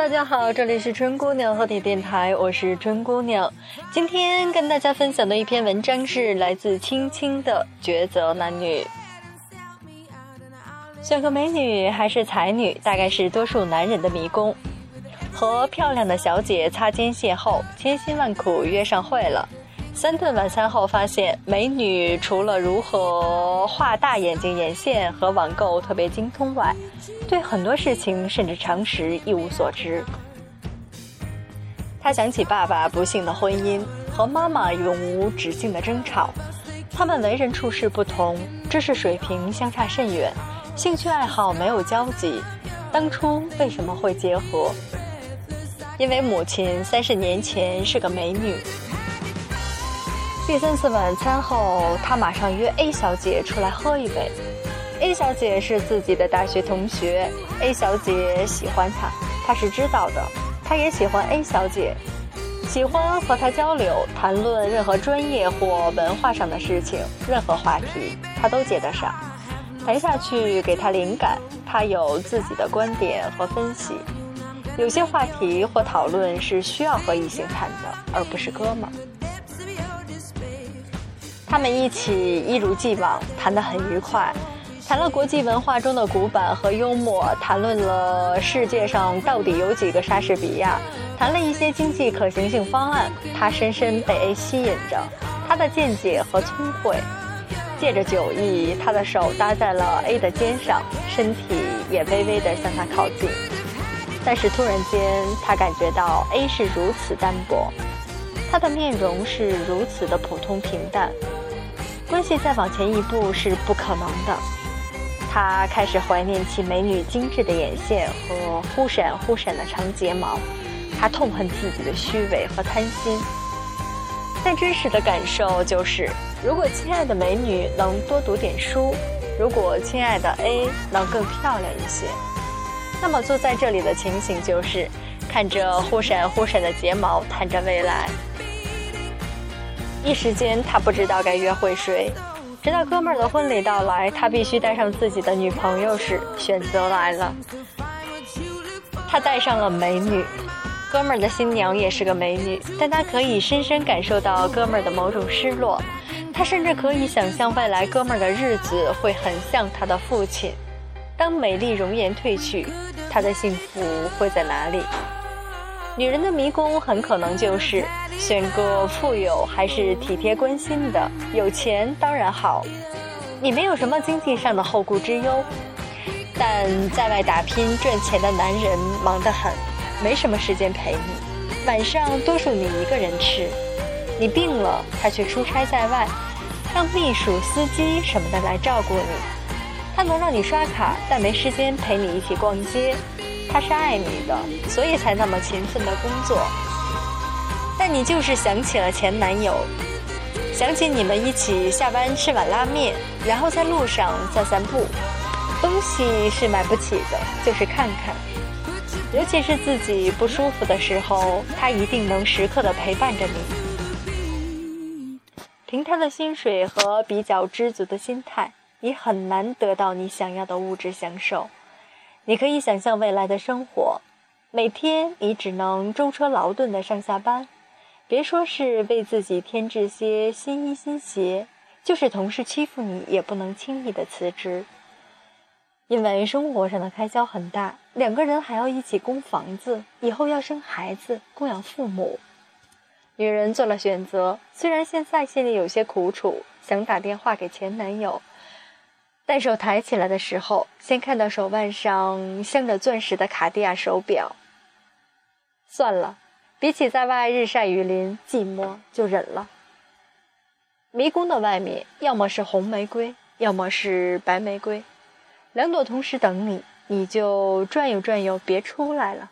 大家好，这里是春姑娘和铁电台，我是春姑娘。今天跟大家分享的一篇文章是来自青青的《抉择男女》。选个美女还是才女，大概是多数男人的迷宫。和漂亮的小姐擦肩邂逅，千辛万苦约上会了。三顿晚餐后，发现美女除了如何画大眼睛、眼线和网购特别精通外，对很多事情甚至常识一无所知。他想起爸爸不幸的婚姻和妈妈永无止境的争吵，他们为人处事不同，知识水平相差甚远，兴趣爱好没有交集，当初为什么会结合？因为母亲三十年前是个美女。第三次晚餐后，他马上约 A 小姐出来喝一杯。A 小姐是自己的大学同学，A 小姐喜欢他，他是知道的。他也喜欢 A 小姐，喜欢和她交流，谈论任何专业或文化上的事情，任何话题他都接得上。谈下去给他灵感，他有自己的观点和分析。有些话题或讨论是需要和异性谈的，而不是哥们儿。他们一起一如既往谈得很愉快，谈了国际文化中的古板和幽默，谈论了世界上到底有几个莎士比亚，谈了一些经济可行性方案。他深深被 A 吸引着，他的见解和聪慧。借着酒意，他的手搭在了 A 的肩上，身体也微微地向他靠近。但是突然间，他感觉到 A 是如此单薄，他的面容是如此的普通平淡。关系再往前一步是不可能的。他开始怀念起美女精致的眼线和忽闪忽闪的长睫毛，他痛恨自己的虚伪和贪心。但真实的感受就是，如果亲爱的美女能多读点书，如果亲爱的 A 能更漂亮一些，那么坐在这里的情形就是，看着忽闪忽闪的睫毛，谈着未来。一时间，他不知道该约会谁。直到哥们儿的婚礼到来，他必须带上自己的女朋友时，选择来了。他带上了美女，哥们儿的新娘也是个美女，但他可以深深感受到哥们儿的某种失落。他甚至可以想象未来哥们儿的日子会很像他的父亲。当美丽容颜褪去，他的幸福会在哪里？女人的迷宫很可能就是选个富有还是体贴关心的，有钱当然好，你没有什么经济上的后顾之忧，但在外打拼赚钱的男人忙得很，没什么时间陪你，晚上多数你一个人吃，你病了他却出差在外，让秘书、司机什么的来照顾你，他能让你刷卡，但没时间陪你一起逛街。他是爱你的，所以才那么勤奋的工作。但你就是想起了前男友，想起你们一起下班吃碗拉面，然后在路上散散步。东西是买不起的，就是看看。尤其是自己不舒服的时候，他一定能时刻的陪伴着你。凭他的薪水和比较知足的心态，你很难得到你想要的物质享受。你可以想象未来的生活，每天你只能舟车劳顿的上下班，别说是为自己添置些新衣新鞋，就是同事欺负你也不能轻易的辞职，因为生活上的开销很大，两个人还要一起供房子，以后要生孩子供养父母。女人做了选择，虽然现在心里有些苦楚，想打电话给前男友。但手抬起来的时候，先看到手腕上镶着钻石的卡地亚手表。算了，比起在外日晒雨淋寂寞，就忍了。迷宫的外面，要么是红玫瑰，要么是白玫瑰，两朵同时等你，你就转悠转悠，别出来了。